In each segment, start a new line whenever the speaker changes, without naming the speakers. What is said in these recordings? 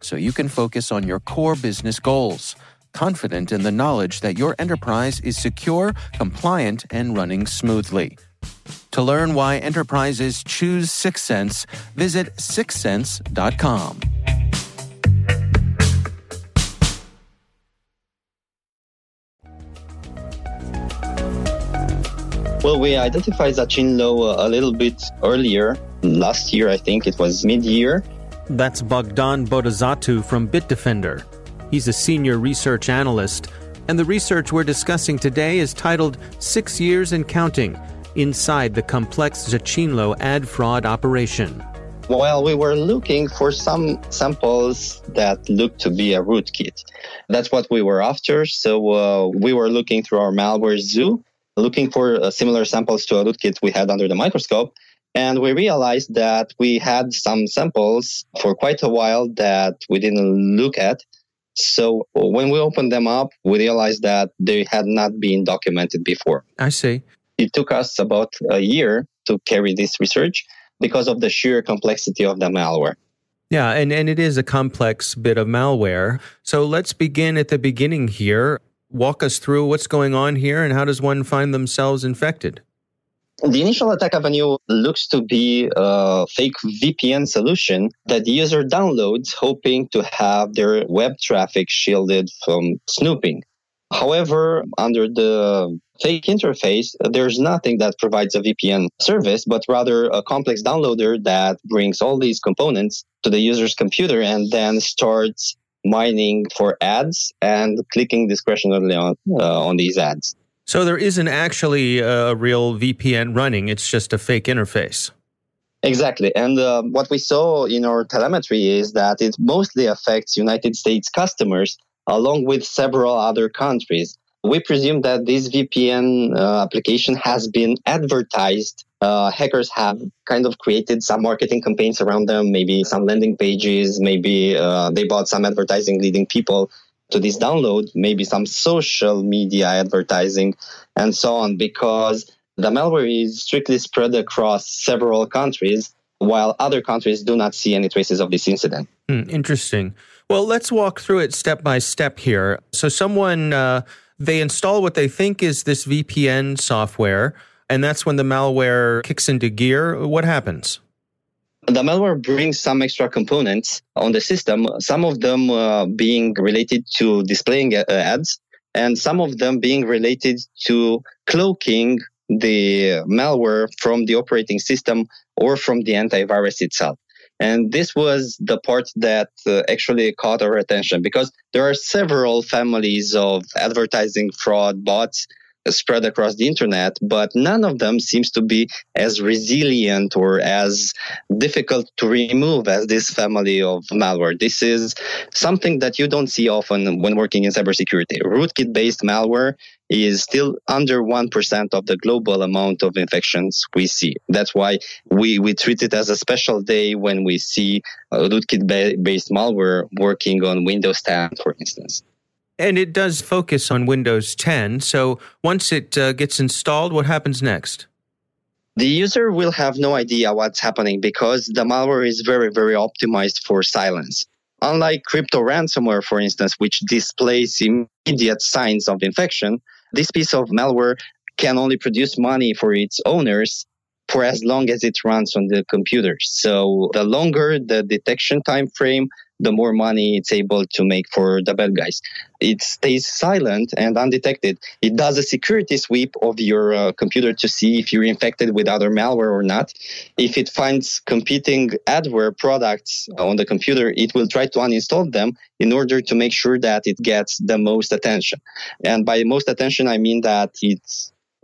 so you can focus on your core business goals. Confident in the knowledge that your enterprise is secure, compliant, and running smoothly. To learn why enterprises choose Syxsense, visit syxsense.com.
Well, we identified Zacinlo uh, a little bit earlier. Last year, I think it was mid year.
That's Bogdan Botezatu from Bitdefender. He's a senior research analyst, and the research we're discussing today is titled Six Years and Counting Inside the Complex Zacinlo Ad Fraud Operation.
Well, we were looking for some samples that looked to be a rootkit. That's what we were after. So uh, we were looking through our malware zoo looking for uh, similar samples to a rootkit we had under the microscope. And we realized that we had some samples for quite a while that we didn't look at. So when we opened them up, we realized that they had not been documented before.
I see.
It took us about a year to carry this research because of the sheer complexity of the malware.
Yeah, and, and it is a complex bit of malware. So let's begin at the beginning here walk us through what's going on here and how does one find themselves infected?
The initial attack avenue looks to be a fake VPN solution that the user downloads hoping to have their web traffic shielded from snooping. However, under the fake interface, there's nothing that provides a VPN service, but rather a complex downloader that brings all these components to the user's computer and then starts mining for ads and clicking discretionarily on, uh, on these ads.
So there isn't actually a real VPN running, it's just a fake interface.
Exactly. And uh, what we saw in our telemetry is that it mostly affects United States customers along with several other countries. We presume that this VPN uh, application has been advertised uh, hackers have kind of created some marketing campaigns around them, maybe some landing pages, maybe uh, they bought some advertising leading people to this download, maybe some social media advertising, and so on, because the malware is strictly spread across several countries, while other countries do not see any traces of this incident.
Hmm, interesting. Well, let's walk through it step by step here. So, someone uh, they install what they think is this VPN software, and that's when the malware kicks into gear. What happens?
The malware brings some extra components on the system, some of them uh, being related to displaying uh, ads, and some of them being related to cloaking the malware from the operating system or from the antivirus itself. And this was the part that uh, actually caught our attention because there are several families of advertising fraud bots spread across the internet, but none of them seems to be as resilient or as difficult to remove as this family of malware. This is something that you don't see often when working in cybersecurity. Rootkit based malware is still under 1% of the global amount of infections we see. That's why we, we treat it as a special day when we see uh, rootkit based malware working on Windows 10, for instance.
And it does focus on Windows 10. So once it uh, gets installed, what happens next?
The user will have no idea what's happening because the malware is very, very optimized for silence. Unlike crypto ransomware, for instance, which displays immediate signs of infection, this piece of malware can only produce money for its owners for as long as it runs on the computer. So the longer the detection time frame, the more money it's able to make for the bad guys. It stays silent and undetected. It does a security sweep of your uh, computer to see if you're infected with other malware or not. If it finds competing adware products on the computer, it will try to uninstall them in order to make sure that it gets the most attention. And by most attention, I mean that it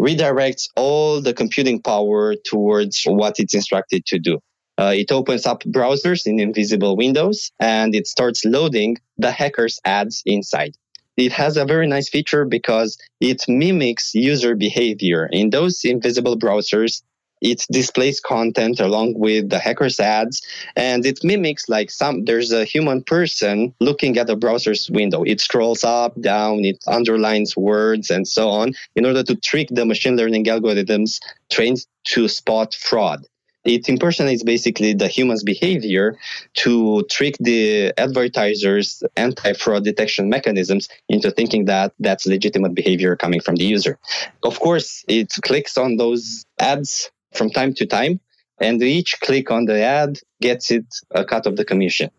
redirects all the computing power towards what it's instructed to do. Uh, it opens up browsers in invisible windows and it starts loading the hacker's ads inside. It has a very nice feature because it mimics user behavior. In those invisible browsers, it displays content along with the hacker's ads and it mimics like some there's a human person looking at the browser's window it scrolls up down it underlines words and so on in order to trick the machine learning algorithms trained to spot fraud it impersonates basically the human's behavior to trick the advertisers' anti-fraud detection mechanisms into thinking that that's legitimate behavior coming from the user. Of course, it clicks on those ads from time to time, and each click on the ad gets it a cut of the commission.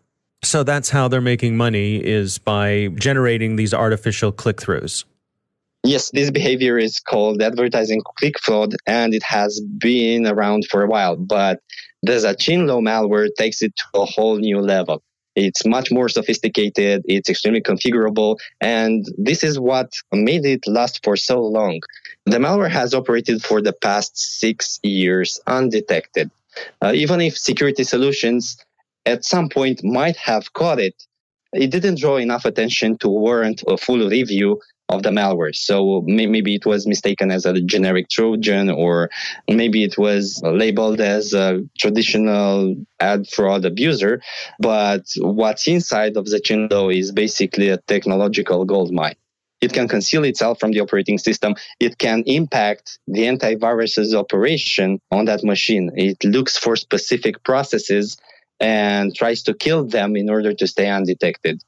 So that's how they're making money is by generating these artificial click-throughs.
Yes, this behavior is called advertising click fraud and it has been around for a while, but the Zacinlo malware takes it to a whole new level. It's much more sophisticated, it's extremely configurable, and this is what made it last for so long. The malware has operated for the past six years undetected. Uh, even if security solutions at some point might have caught it, it didn't draw enough attention to warrant a full review of the malware. So maybe it was mistaken as a generic Trojan, or maybe it was labeled as a traditional ad fraud abuser. But what's inside of Zacinlo is basically a technological goldmine. It can conceal itself from the operating system. It can impact the antivirus's operation on that machine. It looks for specific processes and tries to kill them in order to stay undetected.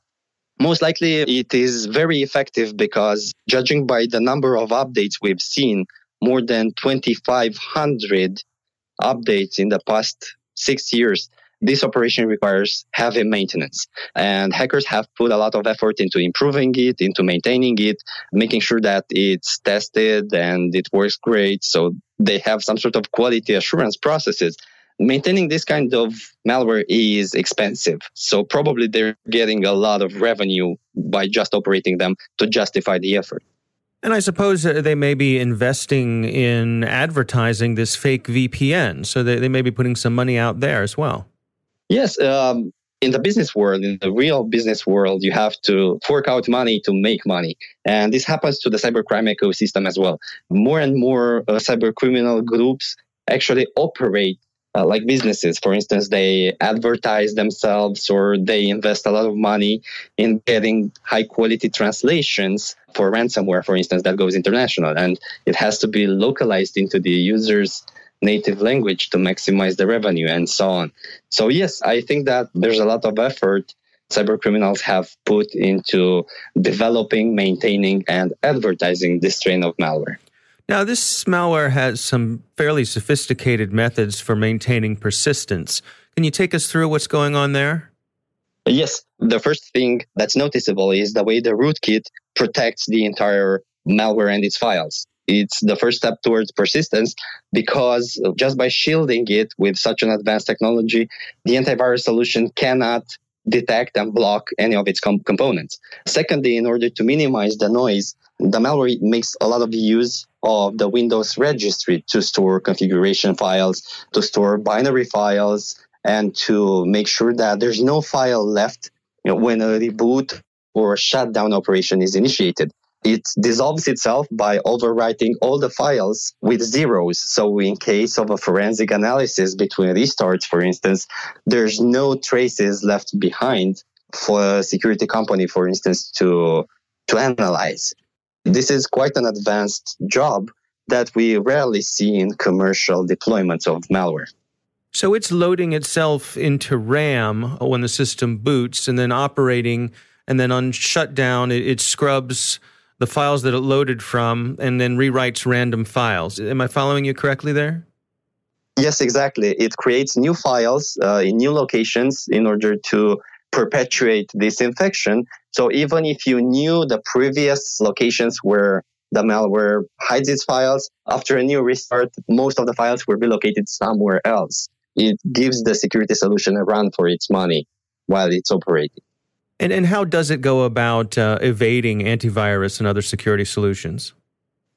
Most likely, it is very effective because, judging by the number of updates we've seen, more than 2,500 updates in the past six years, this operation requires heavy maintenance. And hackers have put a lot of effort into improving it, into maintaining it, making sure that it's tested and it works great. So they have some sort of quality assurance processes maintaining this kind of malware is expensive. So probably they're getting a lot of revenue by just operating them to justify the effort.
And I suppose they may be investing in advertising this fake VPN. So they, they may be putting some money out there as well.
Yes. Um, in the business world, in the real business world, you have to fork out money to make money. And this happens to the cybercrime ecosystem as well. More and more uh, cyber criminal groups actually operate uh, like businesses. For instance, they advertise themselves or they invest a lot of money in getting high quality translations for ransomware, for instance, that goes international. And it has to be localized into the user's native language to maximize the revenue and so on. So, yes, I think that there's a lot of effort cyber criminals have put into developing, maintaining, and advertising this strain of malware.
Now, this malware has some fairly sophisticated methods for maintaining persistence. Can you take us through what's going on there?
Yes. The first thing that's noticeable is the way the rootkit protects the entire malware and its files. It's the first step towards persistence because just by shielding it with such an advanced technology, the antivirus solution cannot detect and block any of its com- components. Secondly, in order to minimize the noise, the malware makes a lot of use of the Windows registry to store configuration files, to store binary files, and to make sure that there's no file left you know, when a reboot or a shutdown operation is initiated. It dissolves itself by overwriting all the files with zeros. So, in case of a forensic analysis between restarts, for instance, there's no traces left behind for a security company, for instance, to to analyze. This is quite an advanced job that we rarely see in commercial deployments of malware.
So it's loading itself into RAM when the system boots and then operating, and then on shutdown, it, it scrubs the files that it loaded from and then rewrites random files. Am I following you correctly there?
Yes, exactly. It creates new files uh, in new locations in order to perpetuate this infection. So even if you knew the previous locations where the malware hides its files, after a new restart, most of the files will be located somewhere else. It gives the security solution a run for its money while it's operating.
And, and how does it go about uh, evading antivirus and other security solutions?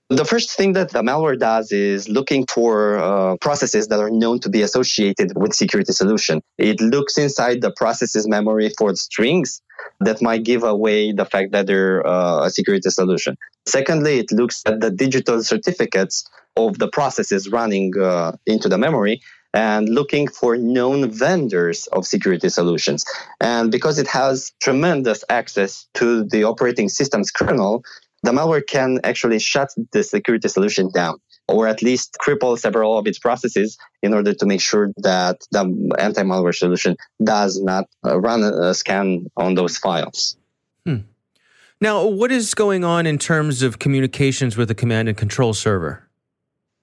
The first thing that the malware does is looking for uh, processes that are known to be associated with security solution. It looks inside the processes memory for strings that might give away the fact that they're uh, a security solution. Secondly, it looks at the digital certificates of the processes running uh, into the memory and looking for known vendors of security solutions. And because it has tremendous access to the operating system's kernel, the malware can actually shut the security solution down or at least cripple several of its processes in order to make sure that the anti-malware solution does not uh, run a scan on those files.
Hmm. Now, what is going on in terms of communications with the command and control server?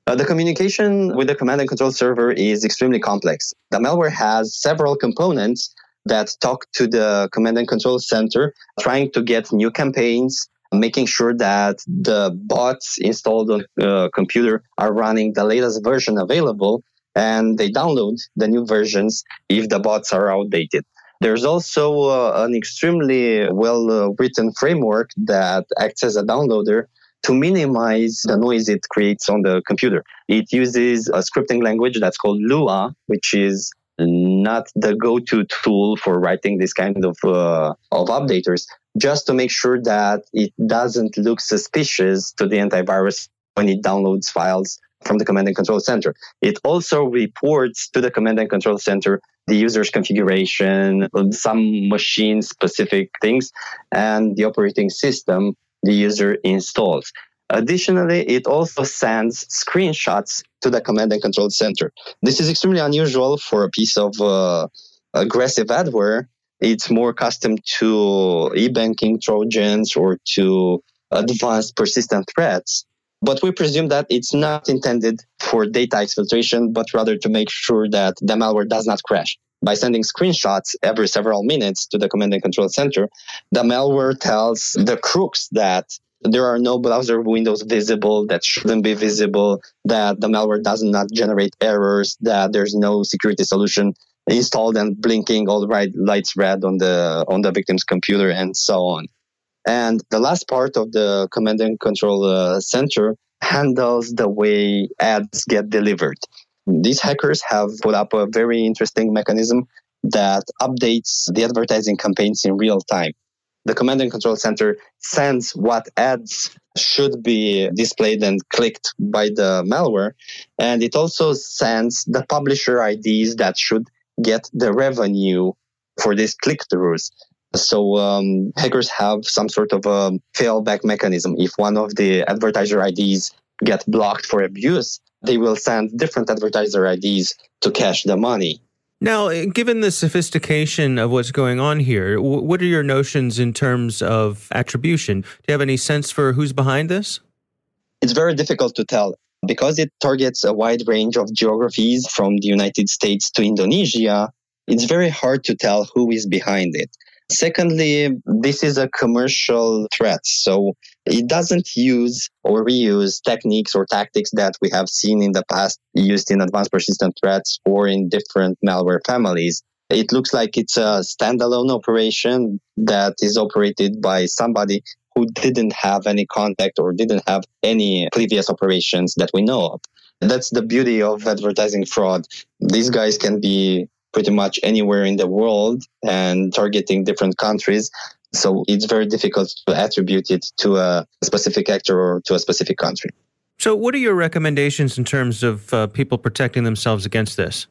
Uh, the communication with the command and control server is extremely complex. The malware has several components that talk to the command and control center, trying to get new campaigns, making sure that the bots installed on the uh, computer are running the latest version available and they download the new versions if the bots are outdated. There's also uh, an extremely well uh, written framework that acts as a downloader to minimize the noise it creates on the computer. It uses a scripting language that's called Lua, which is not the go-to tool for writing this kind of uh, of updaters just to make sure that it doesn't look suspicious to the antivirus when it downloads files from the command and control center. It also reports to the command and control center the user's configuration, some machine specific things, and the operating system the user installs. Additionally, it also sends screenshots to the command and control center. This is extremely unusual for a piece of uh, aggressive adware it's more custom to e-banking trojans or to advanced persistent threats. But we presume that it's not intended for data exfiltration, but rather to make sure that the malware does not crash. By sending screenshots every several minutes to the command and control center, the malware tells the crooks that there are no browser windows visible that shouldn't be visible, that the malware does not generate errors, that there's no security solution installed and blinking all the right lights red on the on the victim's computer and so on. And the last part of the command and control uh, center handles the way ads get delivered. These hackers have put up a very interesting mechanism that updates the advertising campaigns in real time. The command and control center sends what ads should be displayed and clicked by the malware. And it also sends the publisher IDs that should get the revenue for these click throughs. So um, hackers have some sort of a failback mechanism. If one of the advertiser IDs get blocked for abuse, they will send different advertiser IDs to cash the money.
Now, given the sophistication of what's going on here, what are your notions in terms of attribution? Do you have any sense for who's behind this?
It's very difficult to tell because it targets a wide range of geographies from the United States to Indonesia. It's very hard to tell who is behind it. Secondly, this is a commercial threat. So it doesn't use or reuse techniques or tactics that we have seen in the past used in advanced persistent threats or in different malware families. It looks like it's a standalone operation that is operated by somebody who didn't have any contact or didn't have any previous operations that we know of. That's the beauty of advertising fraud. These guys can be pretty much anywhere in the world and targeting different countries. So it's very difficult to attribute it to a specific actor or to a specific country.
So, what are your recommendations in terms of uh, people protecting themselves against this?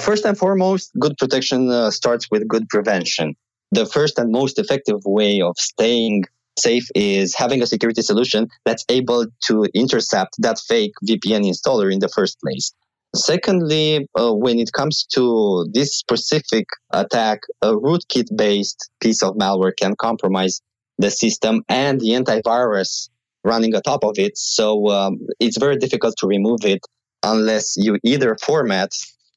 First and foremost, good protection uh, starts with good prevention. The first and most effective way of staying safe is having a security solution that's able to intercept that fake VPN installer in the first place. Secondly, uh, when it comes to this specific attack, a rootkit based piece of malware can compromise the system and the antivirus running atop of it. So um, it's very difficult to remove it unless you either format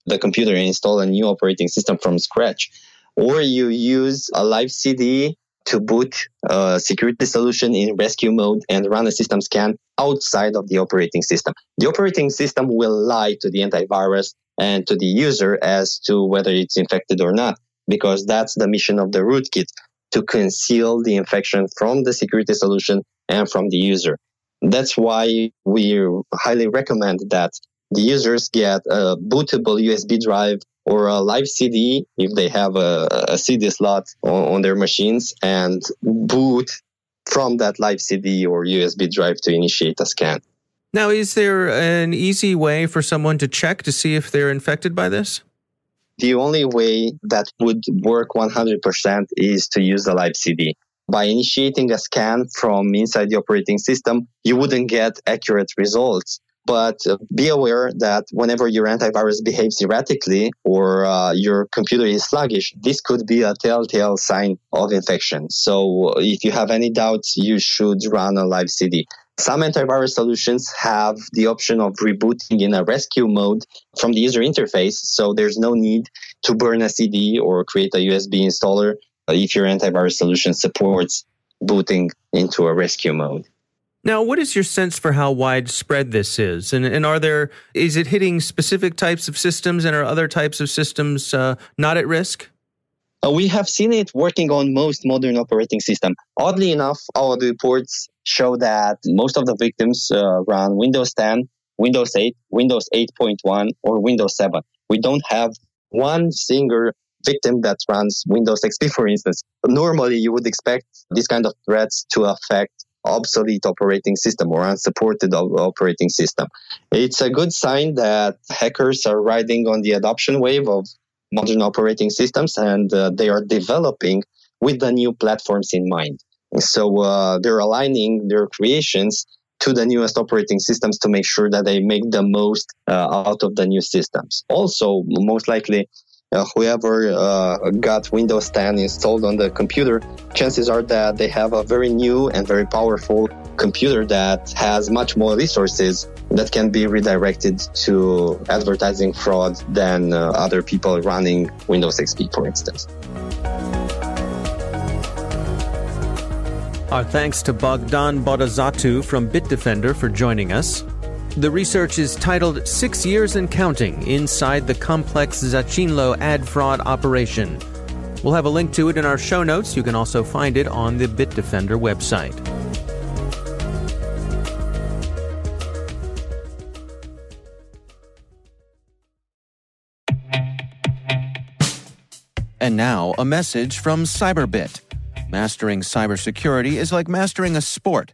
the computer and install a new operating system from scratch, or you use a live CD to boot a security solution in rescue mode and run a system scan outside of the operating system. The operating system will lie to the antivirus and to the user as to whether it's infected or not, because that's the mission of the rootkit to conceal the infection from the security solution and from the user. That's why we highly recommend that the users get a bootable USB drive or a live CD if they have a, a CD slot on, on their machines and boot from that live CD or USB drive to initiate a scan.
Now, is there an easy way for someone to check to see if they're infected by this?
The only way that would work 100% is to use the live CD. By initiating a scan from inside the operating system, you wouldn't get accurate results but uh, be aware that whenever your antivirus behaves erratically or uh, your computer is sluggish, this could be a telltale sign of infection. So uh, if you have any doubts, you should run a live CD. Some antivirus solutions have the option of rebooting in a rescue mode from the user interface. So there's no need to burn a CD or create a USB installer uh, if your antivirus solution supports booting into a rescue mode.
Now, what is your sense for how widespread this is? And, and are there, is it hitting specific types of systems and are other types of systems uh, not at risk?
Uh, we have seen it working on most modern operating systems. Oddly enough, our reports show that most of the victims uh, run Windows 10, Windows 8, Windows 8.1, or Windows 7. We don't have one single victim that runs Windows XP, for instance. Normally, you would expect these kind of threats to affect obsolete operating system or unsupported operating system. It's a good sign that hackers are riding on the adoption wave of modern operating systems and uh, they are developing with the new platforms in mind. So uh, they're aligning their creations to the newest operating systems to make sure that they make the most uh, out of the new systems. Also, most likely, uh, whoever uh, got Windows 10 installed on the computer, chances are that they have a very new and very powerful computer that has much more resources that can be redirected to advertising fraud than uh, other people running Windows XP, for instance.
Our thanks to Bogdan Botezatu from Bitdefender for joining us. The research is titled Six Years and Counting Inside the Complex Zacinlo Ad Fraud Operation. We'll have a link to it in our show notes. You can also find it on the Bitdefender website. And now, a message from Cyberbit. Mastering cybersecurity is like mastering a sport.